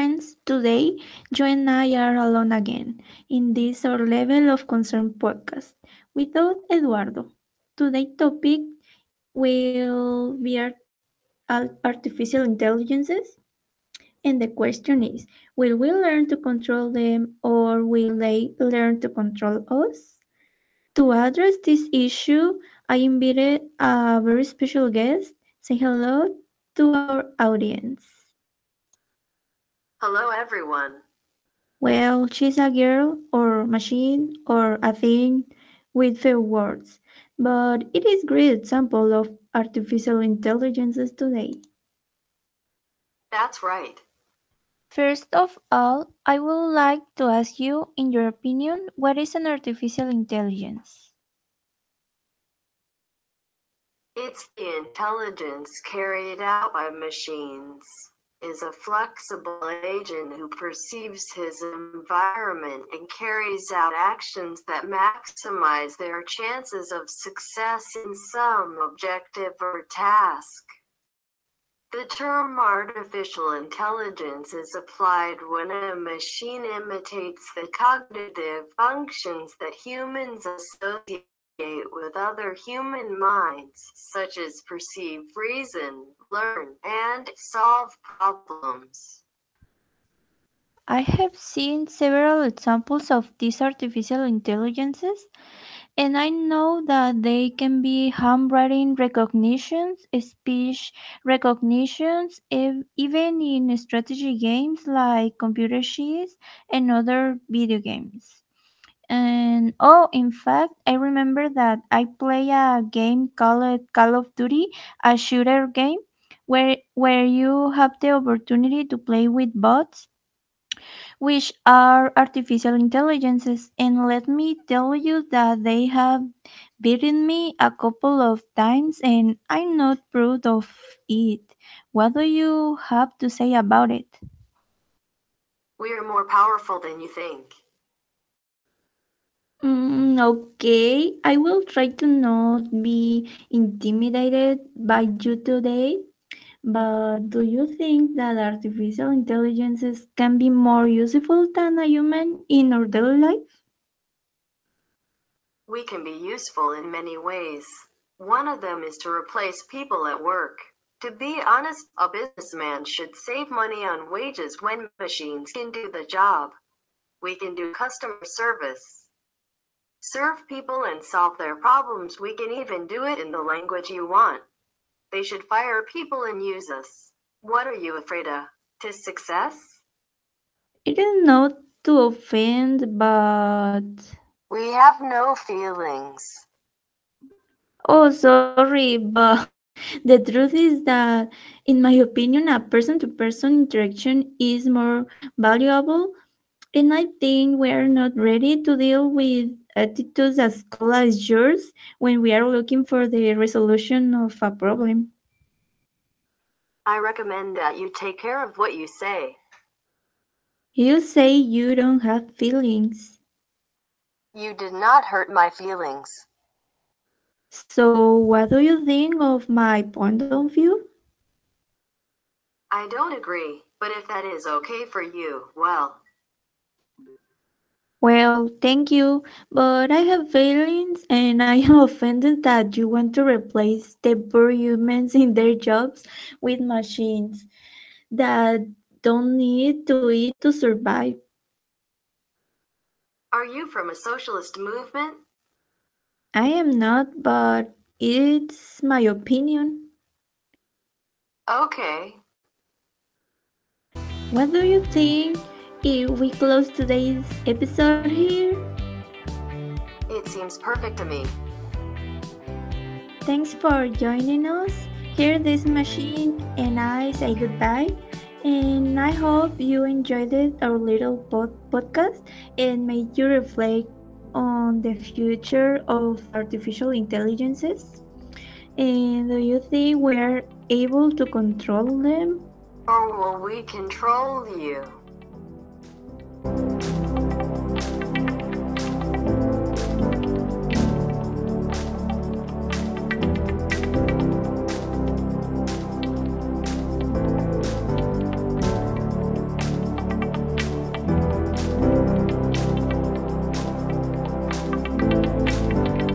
Today, you and I are alone again in this our level of concern podcast without Eduardo. Today's topic will be artificial intelligences. And the question is will we learn to control them or will they learn to control us? To address this issue, I invited a very special guest. Say hello to our audience. Hello, everyone. Well, she's a girl or machine or a thing with few words, but it is great example of artificial intelligences today. That's right. First of all, I would like to ask you, in your opinion, what is an artificial intelligence? It's the intelligence carried out by machines, is a flexible agent who perceives his environment and carries out actions that maximize their chances of success in some objective or task. The term artificial intelligence is applied when a machine imitates the cognitive functions that humans associate with other human minds, such as perceive, reason, learn, and solve problems. I have seen several examples of these artificial intelligences and I know that they can be handwriting recognitions, speech recognitions, even in strategy games like computer chess and other video games. And oh, in fact, I remember that I play a game called Call of Duty, a shooter game where where you have the opportunity to play with bots which are artificial intelligences. And let me tell you that they have beaten me a couple of times and I'm not proud of it. What do you have to say about it? We are more powerful than you think. Okay, I will try to not be intimidated by you today. But do you think that artificial intelligences can be more useful than a human in our daily life? We can be useful in many ways. One of them is to replace people at work. To be honest, a businessman should save money on wages when machines can do the job. We can do customer service. Serve people and solve their problems. We can even do it in the language you want. They should fire people and use us. What are you afraid of? To success? It is not to offend, but. We have no feelings. Oh, sorry, but the truth is that, in my opinion, a person to person interaction is more valuable. And I think we are not ready to deal with Uh, attitudes as cold as yours when we are looking for the resolution of a problem. I recommend that you take care of what you say. You say you don't have feelings. You did not hurt my feelings. So, what do you think of my point of view? I don't agree, but if that is okay for you, well, thank you, but I have feelings and I am offended that you want to replace the poor humans in their jobs with machines that don't need to eat to survive. Are you from a socialist movement? I am not, but it's my opinion. Okay. What do you think if we close today's episode here? It seems perfect to me. Thanks for joining us. Here, this machine and I say goodbye. And I hope you enjoyed it, our little pod- podcast and made you reflect on the future of artificial intelligences. And do you think we're able to control them? Oh, or will we control you?